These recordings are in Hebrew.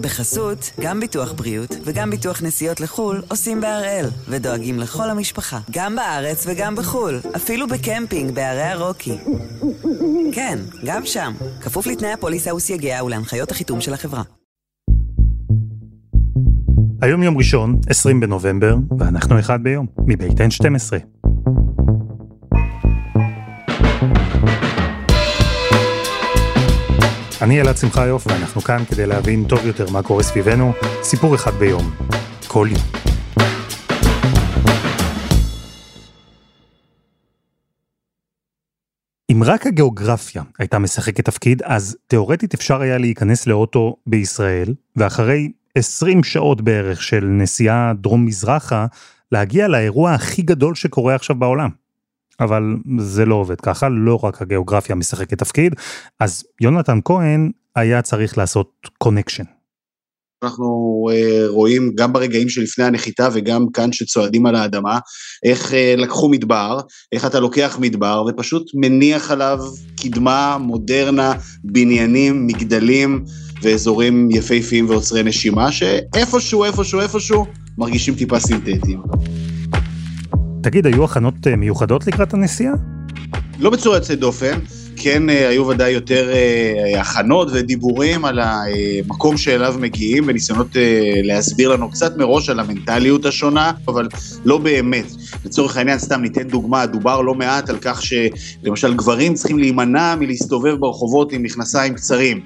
בחסות, גם ביטוח בריאות וגם ביטוח נסיעות לחו"ל עושים בהראל, ודואגים לכל המשפחה, גם בארץ וגם בחו"ל, אפילו בקמפינג בערי הרוקי. כן, גם שם, כפוף לתנאי הפוליסה וסייגיה ולהנחיות החיתום של החברה. היום יום ראשון, 20 בנובמבר, ואנחנו אחד ביום, מבית N12. אני אלעד שמחיוף, ואנחנו כאן כדי להבין טוב יותר מה קורה סביבנו, סיפור אחד ביום, כל יום. אם רק הגיאוגרפיה הייתה משחקת תפקיד, אז תאורטית אפשר היה להיכנס לאוטו בישראל, ואחרי 20 שעות בערך של נסיעה דרום-מזרחה, להגיע לאירוע הכי גדול שקורה עכשיו בעולם. אבל זה לא עובד ככה, לא רק הגיאוגרפיה משחקת תפקיד, אז יונתן כהן היה צריך לעשות קונקשן. אנחנו uh, רואים גם ברגעים שלפני הנחיתה וגם כאן שצועדים על האדמה, איך uh, לקחו מדבר, איך אתה לוקח מדבר ופשוט מניח עליו קדמה מודרנה, בניינים, מגדלים ואזורים יפהפיים ועוצרי נשימה, שאיפשהו, איפשהו, איפשהו, מרגישים טיפה סינתטיים. תגיד, היו הכנות אה, מיוחדות לקראת הנסיעה? לא בצורה יוצאת דופן, כן אה, היו ודאי יותר אה, הכנות ודיבורים על המקום שאליו מגיעים וניסיונות להסביר לנו קצת מראש על המנטליות השונה, אבל לא באמת. לצורך העניין, סתם ניתן דוגמה, דובר לא מעט על כך שלמשל גברים צריכים להימנע מלהסתובב ברחובות עם מכנסיים קצרים.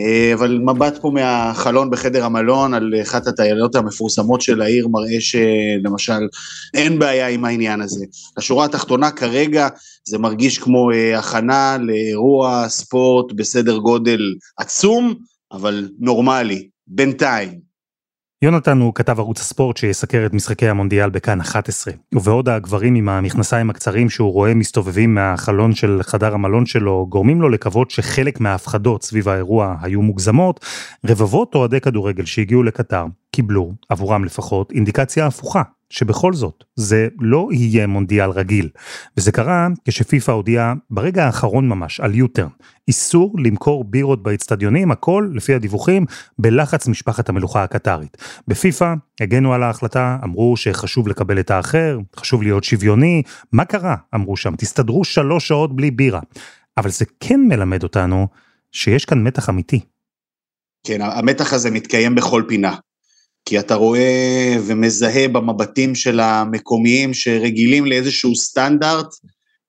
אה, אבל מבט פה מהחלון בחדר המלון על אחת הטיילות המפורסמות של העיר מראה שלמשל אין בעיה עם העניין הזה. השורה התחתונה כרגע זה מרגיש כמו אה, הכנה לאירוע ספורט בסדר גודל עצום, אבל נורמלי, בינתיים. יונתן הוא כתב ערוץ הספורט שיסקר את משחקי המונדיאל בכאן 11, ובעוד הגברים עם המכנסיים הקצרים שהוא רואה מסתובבים מהחלון של חדר המלון שלו, גורמים לו לקוות שחלק מההפחדות סביב האירוע היו מוגזמות, רבבות אוהדי כדורגל שהגיעו לקטר קיבלו, עבורם לפחות, אינדיקציה הפוכה, שבכל זאת, זה לא יהיה מונדיאל רגיל. וזה קרה כשפיפ"א הודיעה ברגע האחרון ממש על יוטרן, איסור למכור בירות באצטדיונים, הכל, לפי הדיווחים, בלחץ משפחת המלוכה הקטרית. בפיפ"א הגנו על ההחלטה, אמרו שחשוב לקבל את האחר, חשוב להיות שוויוני, מה קרה? אמרו שם, תסתדרו שלוש שעות בלי בירה. אבל זה כן מלמד אותנו שיש כאן מתח אמיתי. כן, המתח הזה מתקיים בכל פינה. כי אתה רואה ומזהה במבטים של המקומיים שרגילים לאיזשהו סטנדרט,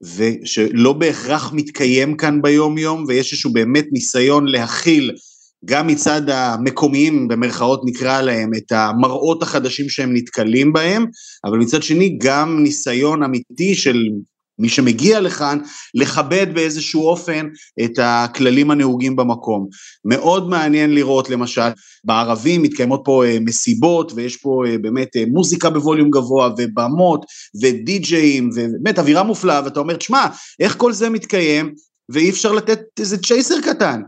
ושלא בהכרח מתקיים כאן ביום יום, ויש איזשהו באמת ניסיון להכיל גם מצד המקומיים, במרכאות נקרא להם, את המראות החדשים שהם נתקלים בהם, אבל מצד שני גם ניסיון אמיתי של מי שמגיע לכאן, לכבד באיזשהו אופן את הכללים הנהוגים במקום. מאוד מעניין לראות למשל, בערבים מתקיימות פה אה, מסיבות ויש פה אה, באמת אה, מוזיקה בווליום גבוה ובמות ודי-ג'אים ובאמת אווירה מופלאה ואתה אומר, תשמע, איך כל זה מתקיים ואי אפשר לתת איזה צ'ייסר קטן.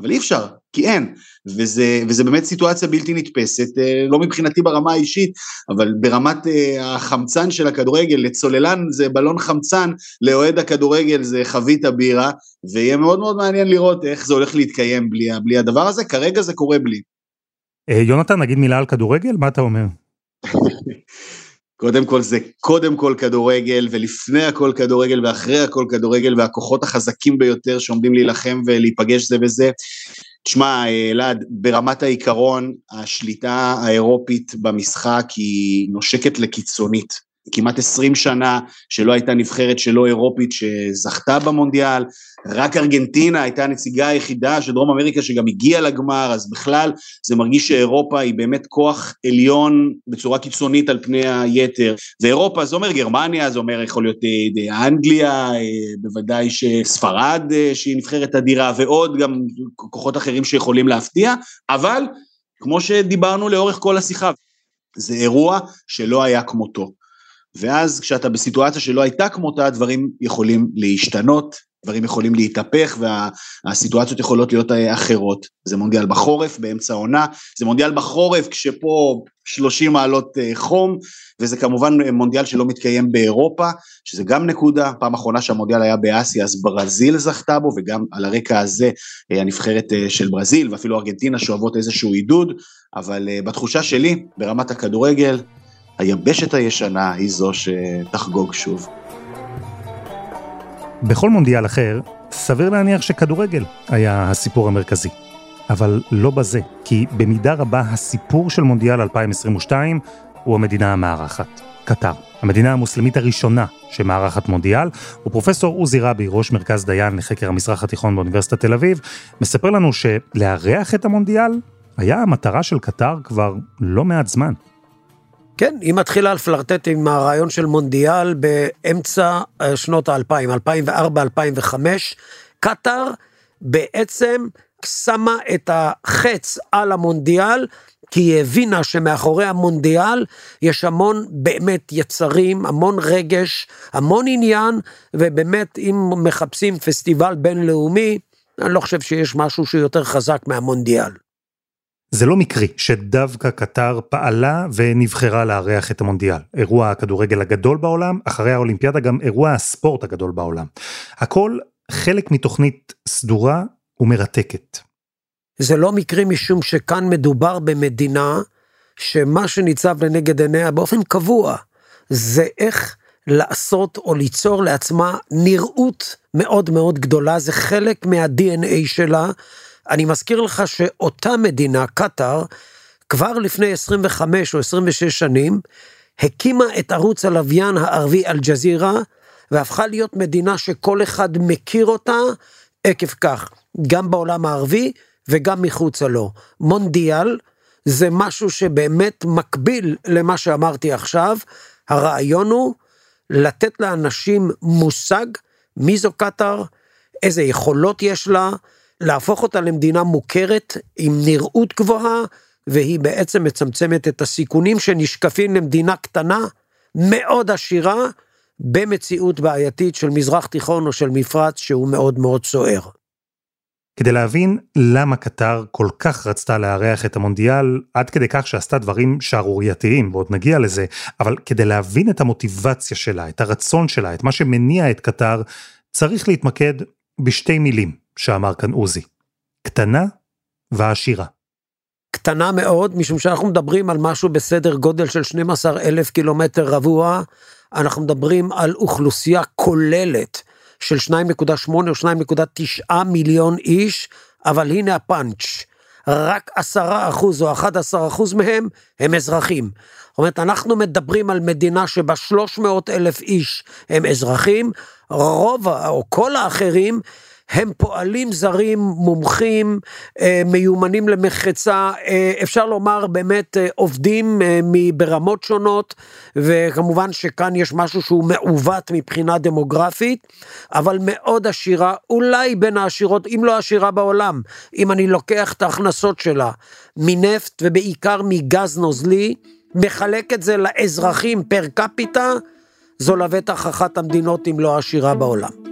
אבל אי אפשר, כי אין, וזה, וזה באמת סיטואציה בלתי נתפסת, אה, לא מבחינתי ברמה האישית, אבל ברמת אה, החמצן של הכדורגל, לצוללן זה בלון חמצן, לאוהד הכדורגל זה חבית הבירה, ויהיה מאוד מאוד מעניין לראות איך זה הולך להתקיים בלי, בלי הדבר הזה, כרגע זה קורה בלי. אה, יונתן, נגיד מילה על כדורגל? מה אתה אומר? קודם כל זה קודם כל כדורגל, ולפני הכל כדורגל, ואחרי הכל כדורגל, והכוחות החזקים ביותר שעומדים להילחם ולהיפגש זה בזה. תשמע, אלעד, ברמת העיקרון, השליטה האירופית במשחק היא נושקת לקיצונית. כמעט 20 שנה שלא הייתה נבחרת שלא אירופית שזכתה במונדיאל, רק ארגנטינה הייתה הנציגה היחידה של דרום אמריקה שגם הגיעה לגמר, אז בכלל זה מרגיש שאירופה היא באמת כוח עליון בצורה קיצונית על פני היתר. ואירופה זה אומר גרמניה, זה אומר יכול להיות אה, אנגליה, אה, בוודאי שספרד אה, שהיא נבחרת אדירה, ועוד גם כוחות אחרים שיכולים להפתיע, אבל כמו שדיברנו לאורך כל השיחה, זה אירוע שלא היה כמותו. ואז כשאתה בסיטואציה שלא הייתה כמותה, הדברים יכולים להשתנות, דברים יכולים להתהפך והסיטואציות יכולות להיות אחרות. זה מונדיאל בחורף, באמצע העונה, זה מונדיאל בחורף כשפה 30 מעלות חום, וזה כמובן מונדיאל שלא מתקיים באירופה, שזה גם נקודה, פעם אחרונה שהמונדיאל היה באסיה אז ברזיל זכתה בו, וגם על הרקע הזה הנבחרת של ברזיל ואפילו ארגנטינה שואבות איזשהו עידוד, אבל בתחושה שלי, ברמת הכדורגל, היבשת הישנה היא זו שתחגוג שוב. בכל מונדיאל אחר, סביר להניח שכדורגל היה הסיפור המרכזי. אבל לא בזה, כי במידה רבה הסיפור של מונדיאל 2022 הוא המדינה המארחת, קטר. המדינה המוסלמית הראשונה שמארחת מונדיאל, ופרופסור עוזי רבי, ראש מרכז דיין לחקר המזרח התיכון באוניברסיטת תל אביב, מספר לנו שלארח את המונדיאל היה המטרה של קטר כבר לא מעט זמן. כן, היא מתחילה לפלרטט עם הרעיון של מונדיאל באמצע אה, שנות האלפיים, 2004-2005. קטאר בעצם שמה את החץ על המונדיאל, כי היא הבינה שמאחורי המונדיאל יש המון באמת יצרים, המון רגש, המון עניין, ובאמת אם מחפשים פסטיבל בינלאומי, אני לא חושב שיש משהו שיותר חזק מהמונדיאל. זה לא מקרי שדווקא קטר פעלה ונבחרה לארח את המונדיאל. אירוע הכדורגל הגדול בעולם, אחרי האולימפיאדה גם אירוע הספורט הגדול בעולם. הכל חלק מתוכנית סדורה ומרתקת. זה לא מקרי משום שכאן מדובר במדינה שמה שניצב לנגד עיניה באופן קבוע זה איך לעשות או ליצור לעצמה נראות מאוד מאוד גדולה, זה חלק מה-DNA שלה. אני מזכיר לך שאותה מדינה, קטאר, כבר לפני 25 או 26 שנים, הקימה את ערוץ הלוויין הערבי אל-ג'זירה, והפכה להיות מדינה שכל אחד מכיר אותה עקב כך, גם בעולם הערבי וגם מחוצה לו. מונדיאל זה משהו שבאמת מקביל למה שאמרתי עכשיו, הרעיון הוא לתת לאנשים מושג מי זו קטאר, איזה יכולות יש לה, להפוך אותה למדינה מוכרת עם נראות גבוהה, והיא בעצם מצמצמת את הסיכונים שנשקפים למדינה קטנה, מאוד עשירה, במציאות בעייתית של מזרח תיכון או של מפרץ שהוא מאוד מאוד סוער. כדי להבין למה קטר כל כך רצתה לארח את המונדיאל, עד כדי כך שעשתה דברים שערורייתיים, ועוד נגיע לזה, אבל כדי להבין את המוטיבציה שלה, את הרצון שלה, את מה שמניע את קטר, צריך להתמקד בשתי מילים שאמר כאן עוזי. קטנה ועשירה. קטנה מאוד, משום שאנחנו מדברים על משהו בסדר גודל של 12 אלף קילומטר רבוע, אנחנו מדברים על אוכלוסייה כוללת של 2.8 או 2.9 מיליון איש, אבל הנה הפאנץ', רק 10 אחוז או 11 אחוז מהם הם אזרחים. זאת אומרת, אנחנו מדברים על מדינה שבה 300 אלף איש הם אזרחים, רוב או כל האחרים הם פועלים זרים, מומחים, אה, מיומנים למחצה, אה, אפשר לומר באמת אה, עובדים ברמות שונות, וכמובן שכאן יש משהו שהוא מעוות מבחינה דמוגרפית, אבל מאוד עשירה, אולי בין העשירות, אם לא עשירה בעולם, אם אני לוקח את ההכנסות שלה מנפט ובעיקר מגז נוזלי, מחלק את זה לאזרחים פר קפיטה, זו לבטח אחת המדינות אם לא עשירה בעולם.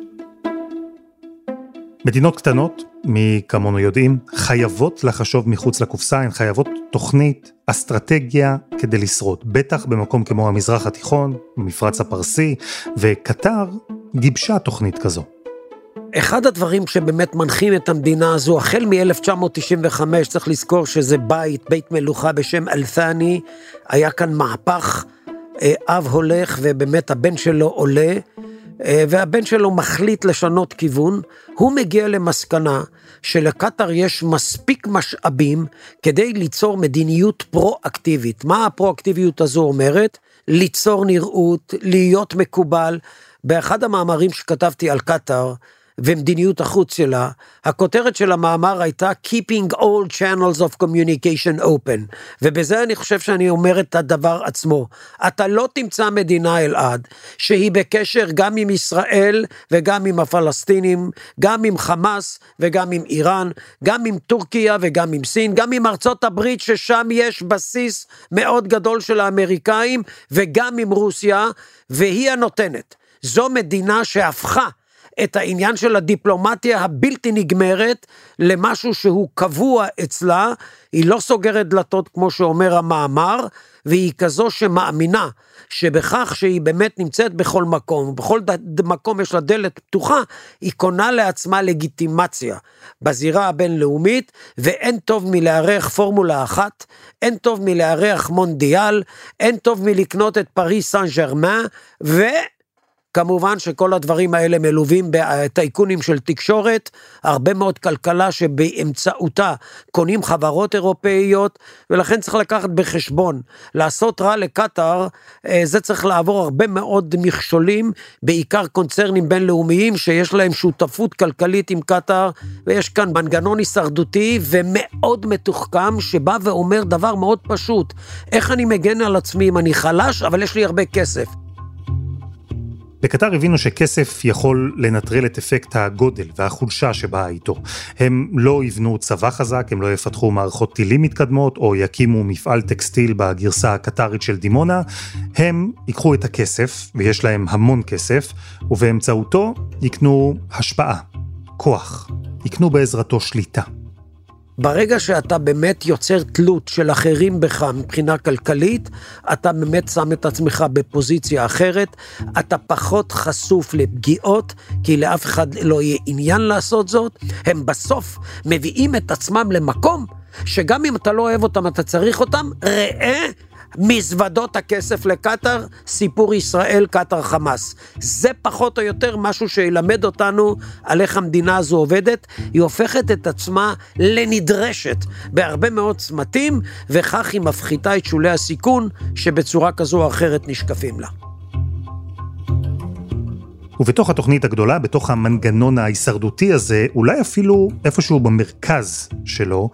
מדינות קטנות, מי כמונו יודעים, חייבות לחשוב מחוץ לקופסה, הן חייבות תוכנית, אסטרטגיה כדי לשרוד. בטח במקום כמו המזרח התיכון, המפרץ הפרסי, וקטר גיבשה תוכנית כזו. אחד הדברים שבאמת מנחים את המדינה הזו, החל מ-1995, צריך לזכור שזה בית, בית מלוכה בשם אלת'אני, היה כאן מהפך, אה, אב הולך ובאמת הבן שלו עולה. אה, והבן שלו מחליט לשנות כיוון, הוא מגיע למסקנה שלקטאר יש מספיק משאבים כדי ליצור מדיניות פרו-אקטיבית. מה הפרו-אקטיביות הזו אומרת? ליצור נראות, להיות מקובל. באחד המאמרים שכתבתי על קטאר, ומדיניות החוץ שלה, הכותרת של המאמר הייתה Keeping all channels of communication open, ובזה אני חושב שאני אומר את הדבר עצמו. אתה לא תמצא מדינה אלעד שהיא בקשר גם עם ישראל וגם עם הפלסטינים, גם עם חמאס וגם עם איראן, גם עם טורקיה וגם עם סין, גם עם ארצות הברית ששם יש בסיס מאוד גדול של האמריקאים, וגם עם רוסיה, והיא הנותנת. זו מדינה שהפכה את העניין של הדיפלומטיה הבלתי נגמרת למשהו שהוא קבוע אצלה, היא לא סוגרת דלתות כמו שאומר המאמר, והיא כזו שמאמינה שבכך שהיא באמת נמצאת בכל מקום, בכל ד- מקום יש לה דלת פתוחה, היא קונה לעצמה לגיטימציה. בזירה הבינלאומית, ואין טוב מלארח פורמולה אחת, אין טוב מלארח מונדיאל, אין טוב מלקנות את פריס סן ג'רמן, ו... כמובן שכל הדברים האלה מלווים בטייקונים של תקשורת, הרבה מאוד כלכלה שבאמצעותה קונים חברות אירופאיות, ולכן צריך לקחת בחשבון, לעשות רע לקטאר, אה, זה צריך לעבור הרבה מאוד מכשולים, בעיקר קונצרנים בינלאומיים שיש להם שותפות כלכלית עם קטאר, ויש כאן מנגנון הישרדותי ומאוד מתוחכם, שבא ואומר דבר מאוד פשוט, איך אני מגן על עצמי אם אני חלש, אבל יש לי הרבה כסף. בקטר הבינו שכסף יכול לנטרל את אפקט הגודל והחולשה שבאה איתו. הם לא יבנו צבא חזק, הם לא יפתחו מערכות טילים מתקדמות, או יקימו מפעל טקסטיל בגרסה הקטרית של דימונה, הם ייקחו את הכסף, ויש להם המון כסף, ובאמצעותו יקנו השפעה, כוח, יקנו בעזרתו שליטה. ברגע שאתה באמת יוצר תלות של אחרים בך מבחינה כלכלית, אתה באמת שם את עצמך בפוזיציה אחרת, אתה פחות חשוף לפגיעות, כי לאף אחד לא יהיה עניין לעשות זאת. הם בסוף מביאים את עצמם למקום שגם אם אתה לא אוהב אותם, אתה צריך אותם, ראה מזוודות הכסף לקטאר, סיפור ישראל, קטאר חמאס. זה פחות או יותר משהו שילמד אותנו על איך המדינה הזו עובדת. היא הופכת את עצמה לנדרשת בהרבה מאוד צמתים, וכך היא מפחיתה את שולי הסיכון שבצורה כזו או אחרת נשקפים לה. ובתוך התוכנית הגדולה, בתוך המנגנון ההישרדותי הזה, אולי אפילו איפשהו במרכז שלו,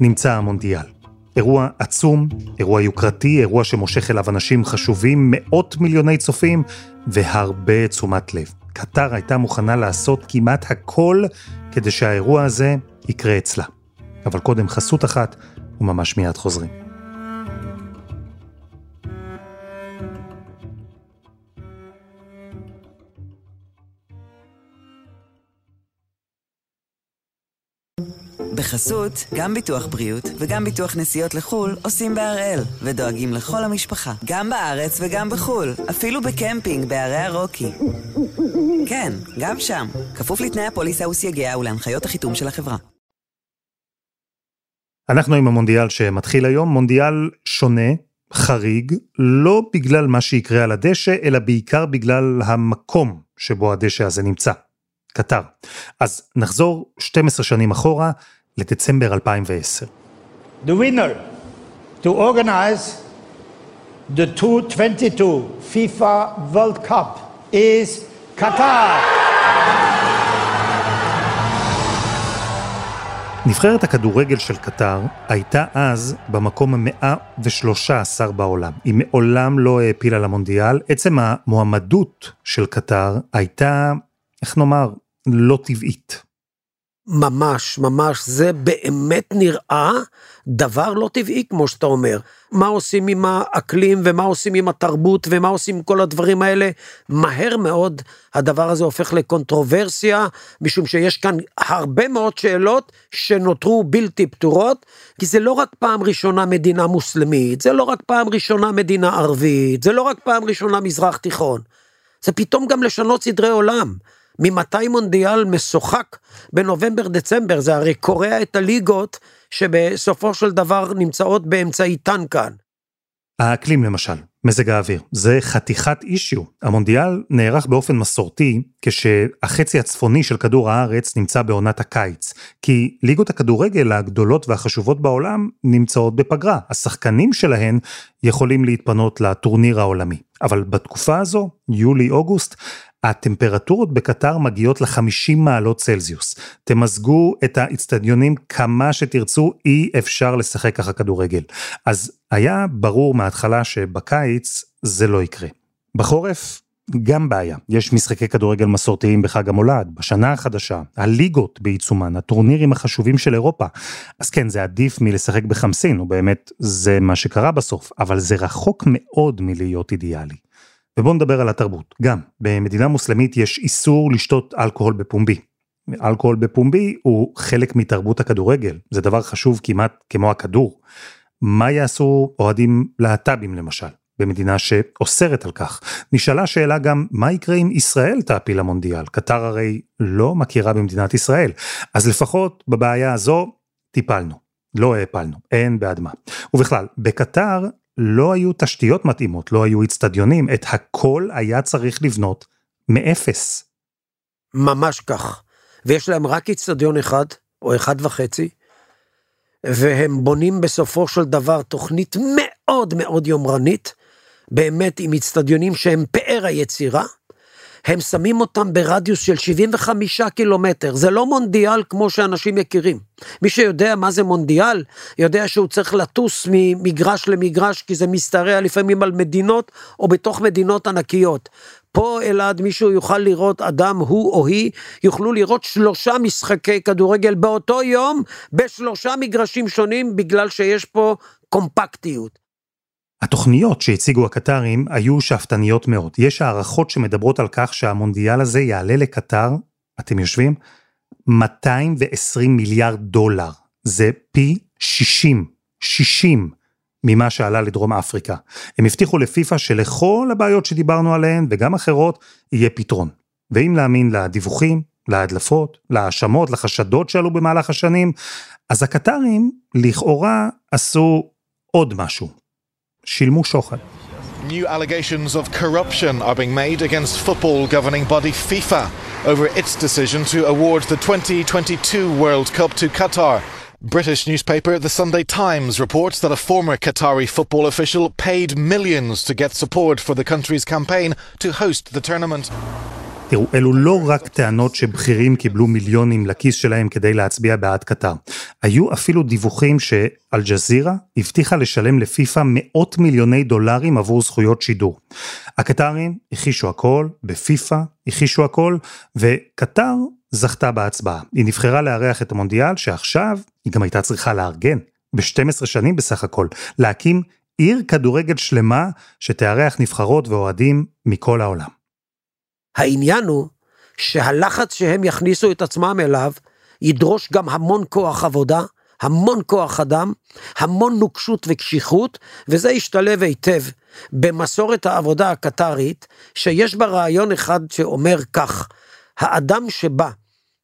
נמצא המונדיאל. אירוע עצום, אירוע יוקרתי, אירוע שמושך אליו אנשים חשובים, מאות מיליוני צופים והרבה תשומת לב. קטר הייתה מוכנה לעשות כמעט הכל כדי שהאירוע הזה יקרה אצלה. אבל קודם חסות אחת, וממש מיד חוזרים. בחסות, גם ביטוח בריאות וגם ביטוח נסיעות לחו"ל עושים בהראל, ודואגים לכל המשפחה, גם בארץ וגם בחו"ל, אפילו בקמפינג בערי הרוקי. כן, גם שם, כפוף לתנאי הפוליסה וסייגיה ולהנחיות החיתום של החברה. אנחנו עם המונדיאל שמתחיל היום, מונדיאל שונה, חריג, לא בגלל מה שיקרה על הדשא, אלא בעיקר בגלל המקום שבו הדשא הזה נמצא, קטר. אז נחזור 12 שנים אחורה, לדצמבר 2010. The winner to organize the 2022 FIFA World Cup is Qatar. נבחרת הכדורגל של קטר הייתה אז במקום המאה ושלושה עשר בעולם. היא מעולם לא העפילה למונדיאל. עצם המועמדות של קטר הייתה, איך נאמר, לא טבעית. ממש, ממש, זה באמת נראה דבר לא טבעי, כמו שאתה אומר. מה עושים עם האקלים, ומה עושים עם התרבות, ומה עושים עם כל הדברים האלה, מהר מאוד הדבר הזה הופך לקונטרוברסיה, משום שיש כאן הרבה מאוד שאלות שנותרו בלתי פתורות, כי זה לא רק פעם ראשונה מדינה מוסלמית, זה לא רק פעם ראשונה מדינה ערבית, זה לא רק פעם ראשונה מזרח תיכון. זה פתאום גם לשנות סדרי עולם. ממתי מונדיאל משוחק בנובמבר-דצמבר, זה הרי קורע את הליגות שבסופו של דבר נמצאות באמצעיתן כאן. האקלים למשל, מזג האוויר, זה חתיכת אישיו. המונדיאל נערך באופן מסורתי כשהחצי הצפוני של כדור הארץ נמצא בעונת הקיץ, כי ליגות הכדורגל הגדולות והחשובות בעולם נמצאות בפגרה, השחקנים שלהן יכולים להתפנות לטורניר העולמי. אבל בתקופה הזו, יולי-אוגוסט, הטמפרטורות בקטר מגיעות ל-50 מעלות צלזיוס. תמזגו את האצטדיונים כמה שתרצו, אי אפשר לשחק ככה כדורגל. אז היה ברור מההתחלה שבקיץ זה לא יקרה. בחורף, גם בעיה. יש משחקי כדורגל מסורתיים בחג המולד, בשנה החדשה, הליגות בעיצומן, הטורנירים החשובים של אירופה. אז כן, זה עדיף מלשחק בחמסין, ובאמת זה מה שקרה בסוף, אבל זה רחוק מאוד מלהיות אידיאלי. ובואו נדבר על התרבות. גם, במדינה מוסלמית יש איסור לשתות אלכוהול בפומבי. אלכוהול בפומבי הוא חלק מתרבות הכדורגל, זה דבר חשוב כמעט כמו הכדור. מה יעשו אוהדים להט"בים למשל, במדינה שאוסרת על כך? נשאלה שאלה גם, מה יקרה אם ישראל תעפיל למונדיאל? קטר הרי לא מכירה במדינת ישראל. אז לפחות בבעיה הזו טיפלנו, לא העפלנו, אין בעד מה. ובכלל, בקטר לא היו תשתיות מתאימות, לא היו אצטדיונים, את הכל היה צריך לבנות מאפס. ממש כך. ויש להם רק אצטדיון אחד, או אחד וחצי, והם בונים בסופו של דבר תוכנית מאוד מאוד יומרנית, באמת עם אצטדיונים שהם פאר היצירה, הם שמים אותם ברדיוס של 75 קילומטר, זה לא מונדיאל כמו שאנשים מכירים. מי שיודע מה זה מונדיאל, יודע שהוא צריך לטוס ממגרש למגרש, כי זה משתרע לפעמים על מדינות, או בתוך מדינות ענקיות. פה אלעד מישהו יוכל לראות אדם הוא או היא יוכלו לראות שלושה משחקי כדורגל באותו יום בשלושה מגרשים שונים בגלל שיש פה קומפקטיות. התוכניות שהציגו הקטרים היו שאפתניות מאוד. יש הערכות שמדברות על כך שהמונדיאל הזה יעלה לקטר, אתם יושבים? 220 מיליארד דולר. זה פי 60, 60 ממה שעלה לדרום אפריקה. הם הבטיחו לפיפ"א שלכל הבעיות שדיברנו עליהן, וגם אחרות, יהיה פתרון. ואם להאמין לדיווחים, להדלפות, להאשמות, לחשדות שעלו במהלך השנים, אז הקטרים לכאורה עשו עוד משהו. שילמו שוחד. New allegations of corruption are being made against football governing body FIFA over its decision to award the 2022 World Cup to Qatar. British newspaper The Sunday Times reports that a former Qatari football official paid millions to get support for the country's campaign to host the tournament. תראו, אלו לא רק טענות שבכירים קיבלו מיליונים לכיס שלהם כדי להצביע בעד קטר. היו אפילו דיווחים שאל-ג'זירה הבטיחה לשלם לפיפ"א מאות מיליוני דולרים עבור זכויות שידור. הקטרים הכישו הכל, בפיפ"א הכישו הכל, וקטר זכתה בהצבעה. היא נבחרה לארח את המונדיאל, שעכשיו היא גם הייתה צריכה לארגן, ב-12 שנים בסך הכל, להקים עיר כדורגל שלמה שתארח נבחרות ואוהדים מכל העולם. העניין הוא שהלחץ שהם יכניסו את עצמם אליו ידרוש גם המון כוח עבודה, המון כוח אדם, המון נוקשות וקשיחות, וזה ישתלב היטב במסורת העבודה הקטרית, שיש בה רעיון אחד שאומר כך, האדם שבא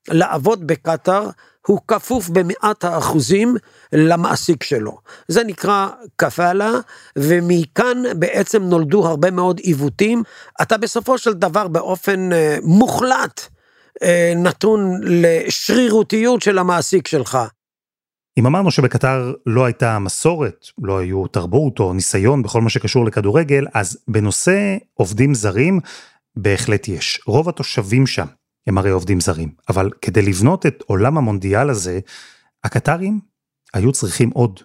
לעבוד בקטאר הוא כפוף במאת האחוזים למעסיק שלו. זה נקרא כפאלה, ומכאן בעצם נולדו הרבה מאוד עיוותים. אתה בסופו של דבר באופן אה, מוחלט אה, נתון לשרירותיות של המעסיק שלך. אם אמרנו שבקטר לא הייתה מסורת, לא היו תרבות או ניסיון בכל מה שקשור לכדורגל, אז בנושא עובדים זרים בהחלט יש. רוב התושבים שם הם הרי עובדים זרים. אבל כדי לבנות את עולם המונדיאל הזה, הקטרים היו צריכים עוד.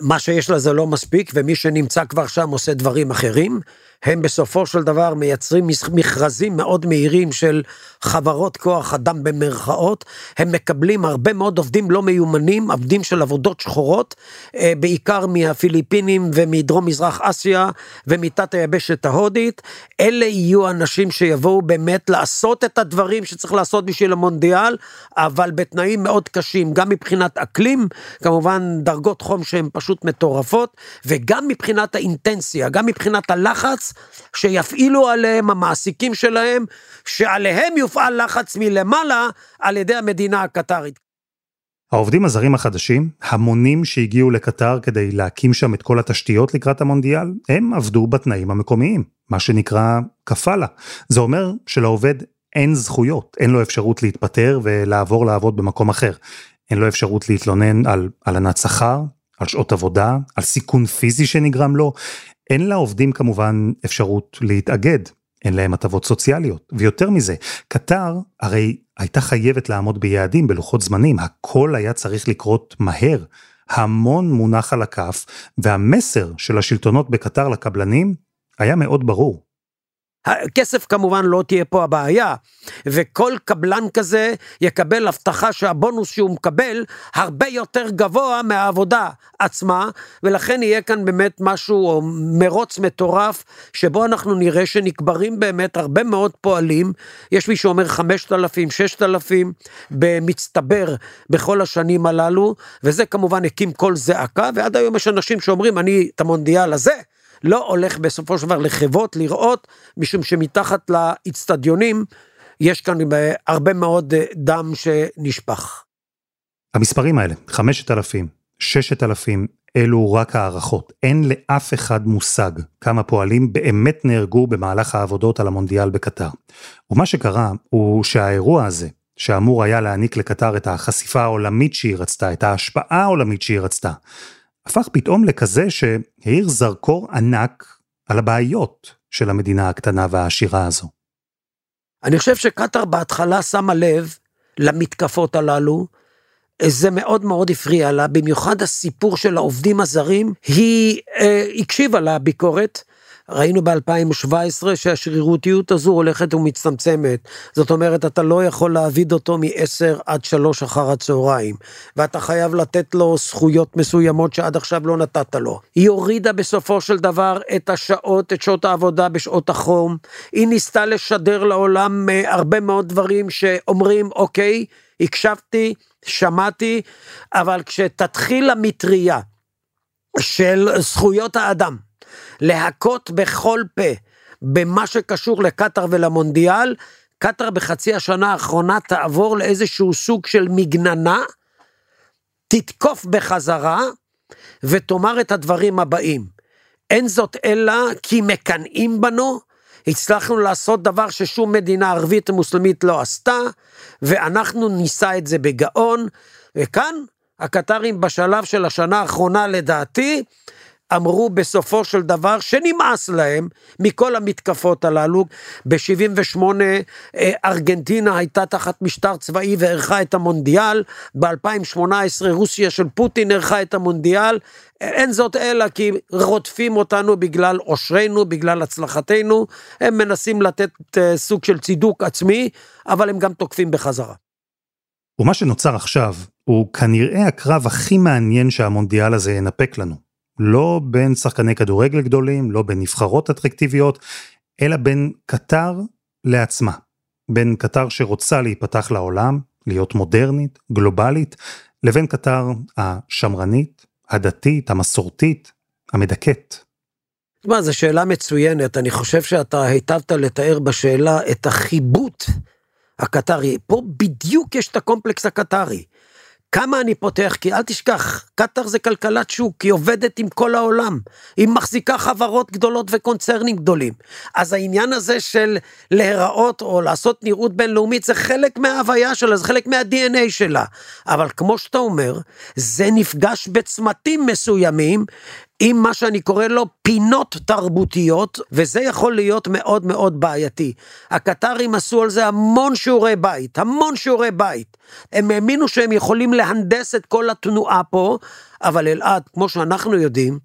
מה שיש לה זה לא מספיק, ומי שנמצא כבר שם עושה דברים אחרים. הם בסופו של דבר מייצרים מכרזים מאוד מהירים של חברות כוח אדם במרכאות, הם מקבלים הרבה מאוד עובדים לא מיומנים, עובדים של עבודות שחורות, אה, בעיקר מהפיליפינים ומדרום מזרח אסיה ומתת היבשת ההודית, אלה יהיו אנשים שיבואו באמת לעשות את הדברים שצריך לעשות בשביל המונדיאל, אבל בתנאים מאוד קשים, גם מבחינת אקלים, כמובן דרגות חום שהן פשוט מטורפות, וגם מבחינת האינטנסיה, גם מבחינת הלחץ, שיפעילו עליהם המעסיקים שלהם, שעליהם יופעל לחץ מלמעלה על ידי המדינה הקטרית. העובדים הזרים החדשים, המונים שהגיעו לקטר כדי להקים שם את כל התשתיות לקראת המונדיאל, הם עבדו בתנאים המקומיים, מה שנקרא כפאלה. זה אומר שלעובד אין זכויות, אין לו אפשרות להתפטר ולעבור לעבוד במקום אחר. אין לו אפשרות להתלונן על הלנת שכר, על שעות עבודה, על סיכון פיזי שנגרם לו, אין לעובדים כמובן אפשרות להתאגד, אין להם הטבות סוציאליות. ויותר מזה, קטר הרי הייתה חייבת לעמוד ביעדים, בלוחות זמנים, הכל היה צריך לקרות מהר. המון מונח על הכף, והמסר של השלטונות בקטר לקבלנים היה מאוד ברור. הכסף כמובן לא תהיה פה הבעיה, וכל קבלן כזה יקבל הבטחה שהבונוס שהוא מקבל הרבה יותר גבוה מהעבודה עצמה, ולכן יהיה כאן באמת משהו, או מרוץ מטורף, שבו אנחנו נראה שנקברים באמת הרבה מאוד פועלים, יש מי שאומר 5,000, 6,000 במצטבר בכל השנים הללו, וזה כמובן הקים קול זעקה, ועד היום יש אנשים שאומרים, אני את המונדיאל הזה, לא הולך בסופו של דבר לחוות, לראות, משום שמתחת לאיצטדיונים יש כאן הרבה מאוד אה, דם שנשפך. המספרים האלה, 5,000, 6,000, אלו רק הערכות. אין לאף אחד מושג כמה פועלים באמת נהרגו במהלך העבודות על המונדיאל בקטר. ומה שקרה הוא שהאירוע הזה, שאמור היה להעניק לקטר את החשיפה העולמית שהיא רצתה, את ההשפעה העולמית שהיא רצתה, הפך פתאום לכזה שהאיר זרקור ענק על הבעיות של המדינה הקטנה והעשירה הזו. אני חושב שקטאר בהתחלה שמה לב למתקפות הללו, זה מאוד מאוד הפריע לה, במיוחד הסיפור של העובדים הזרים, היא אה, הקשיבה לביקורת, ראינו ב-2017 שהשרירותיות הזו הולכת ומצטמצמת. זאת אומרת, אתה לא יכול להעביד אותו מ-10 עד 3 אחר הצהריים, ואתה חייב לתת לו זכויות מסוימות שעד עכשיו לא נתת לו. היא הורידה בסופו של דבר את השעות, את שעות העבודה בשעות החום. היא ניסתה לשדר לעולם אה, הרבה מאוד דברים שאומרים, אוקיי, הקשבתי, שמעתי, אבל כשתתחיל המטריה של זכויות האדם, להכות בכל פה במה שקשור לקטאר ולמונדיאל, קטאר בחצי השנה האחרונה תעבור לאיזשהו סוג של מגננה, תתקוף בחזרה ותאמר את הדברים הבאים. אין זאת אלא כי מקנאים בנו, הצלחנו לעשות דבר ששום מדינה ערבית מוסלמית לא עשתה, ואנחנו נישא את זה בגאון, וכאן הקטרים בשלב של השנה האחרונה לדעתי, אמרו בסופו של דבר שנמאס להם מכל המתקפות הללו. ב-78 אה, ארגנטינה הייתה תחת משטר צבאי וערכה את המונדיאל, ב-2018 רוסיה של פוטין ערכה את המונדיאל. אין זאת אלא כי רודפים אותנו בגלל עושרנו, בגלל הצלחתנו, הם מנסים לתת אה, סוג של צידוק עצמי, אבל הם גם תוקפים בחזרה. ומה שנוצר עכשיו הוא כנראה הקרב הכי מעניין שהמונדיאל הזה ינפק לנו. לא בין שחקני כדורגל גדולים, לא בין נבחרות אטרקטיביות, אלא בין קטר לעצמה. בין קטר שרוצה להיפתח לעולם, להיות מודרנית, גלובלית, לבין קטר השמרנית, הדתית, המסורתית, המדכאת. תשמע, זו שאלה מצוינת, אני חושב שאתה היטבת לתאר בשאלה את החיבוט הקטרי. פה בדיוק יש את הקומפלקס הקטרי. כמה אני פותח, כי אל תשכח, קטאר זה כלכלת שוק, היא עובדת עם כל העולם, היא מחזיקה חברות גדולות וקונצרנים גדולים. אז העניין הזה של להיראות או לעשות נראות בינלאומית זה חלק מההוויה שלה, זה חלק מה-DNA שלה. אבל כמו שאתה אומר, זה נפגש בצמתים מסוימים עם מה שאני קורא לו פינות תרבותיות, וזה יכול להיות מאוד מאוד בעייתי. הקטרים עשו על זה המון שיעורי בית, המון שיעורי בית. הם האמינו שהם יכולים להנדס את כל התנועה פה, אבל אלעד, כמו שאנחנו יודעים,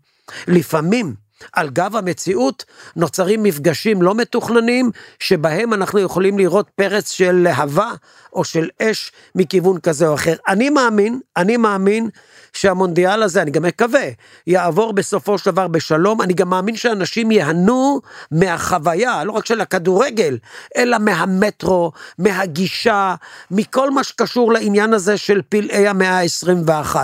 לפעמים על גב המציאות נוצרים מפגשים לא מתוכננים, שבהם אנחנו יכולים לראות פרץ של להבה או של אש מכיוון כזה או אחר. אני מאמין, אני מאמין שהמונדיאל הזה, אני גם מקווה, יעבור בסופו של דבר בשלום. אני גם מאמין שאנשים ייהנו מהחוויה, לא רק של הכדורגל, אלא מהמטרו, מהגישה, מכל מה שקשור לעניין הזה של פלאי המאה ה-21.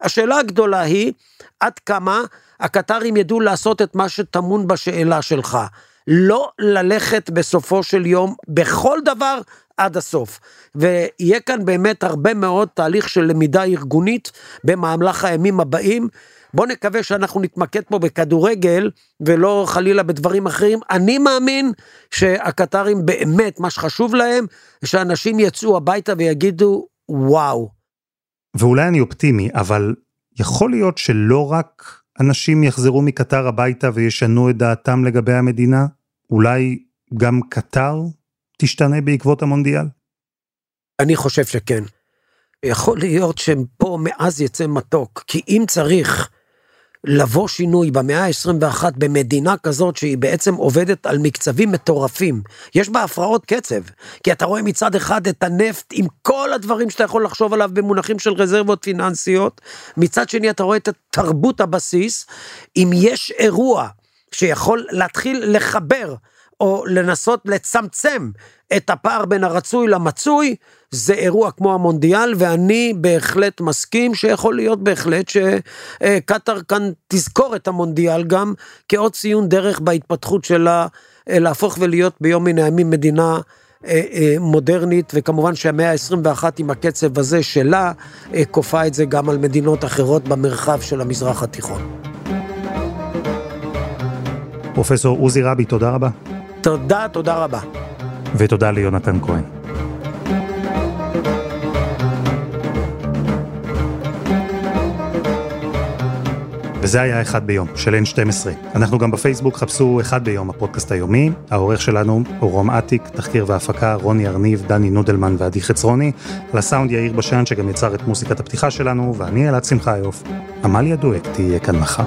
השאלה הגדולה היא, עד כמה הקטרים ידעו לעשות את מה שטמון בשאלה שלך. לא ללכת בסופו של יום בכל דבר עד הסוף. ויהיה כאן באמת הרבה מאוד תהליך של למידה ארגונית במהלך הימים הבאים. בוא נקווה שאנחנו נתמקד פה בכדורגל ולא חלילה בדברים אחרים. אני מאמין שהקטרים באמת, מה שחשוב להם, שאנשים יצאו הביתה ויגידו, וואו. ואולי אני אופטימי, אבל יכול להיות שלא רק אנשים יחזרו מקטר הביתה וישנו את דעתם לגבי המדינה? אולי גם קטר תשתנה בעקבות המונדיאל? אני חושב שכן. יכול להיות שפה מעז יצא מתוק, כי אם צריך לבוא שינוי במאה ה-21 במדינה כזאת שהיא בעצם עובדת על מקצבים מטורפים. יש בה הפרעות קצב, כי אתה רואה מצד אחד את הנפט עם כל הדברים שאתה יכול לחשוב עליו במונחים של רזרבות פיננסיות, מצד שני אתה רואה את תרבות הבסיס, אם יש אירוע שיכול להתחיל לחבר או לנסות לצמצם את הפער בין הרצוי למצוי, זה אירוע כמו המונדיאל, ואני בהחלט מסכים שיכול להיות בהחלט שקטאר כאן תזכור את המונדיאל גם כעוד ציון דרך בהתפתחות שלה להפוך ולהיות ביום מן הימים מדינה אה, אה, מודרנית, וכמובן שהמאה ה-21 עם הקצב הזה שלה, אה, כופה את זה גם על מדינות אחרות במרחב של המזרח התיכון. פרופסור עוזי רבי, תודה רבה. תודה, תודה רבה. ותודה ליונתן כהן. וזה היה אחד ביום, של N12. אנחנו גם בפייסבוק, חפשו אחד ביום, הפודקאסט היומי. העורך שלנו הוא רום אטיק, תחקיר והפקה, רוני ארניב, דני נודלמן ועדי חצרוני. על הסאונד יאיר בשן, שגם יצר את מוסיקת הפתיחה שלנו, ואני אלעד שמחיוף. עמליה דואק תהיה כאן מחר.